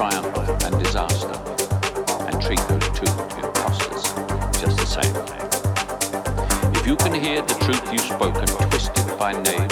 triumph and disaster and treat those two imposters just the same. If you can hear the truth you've spoken twisted by name,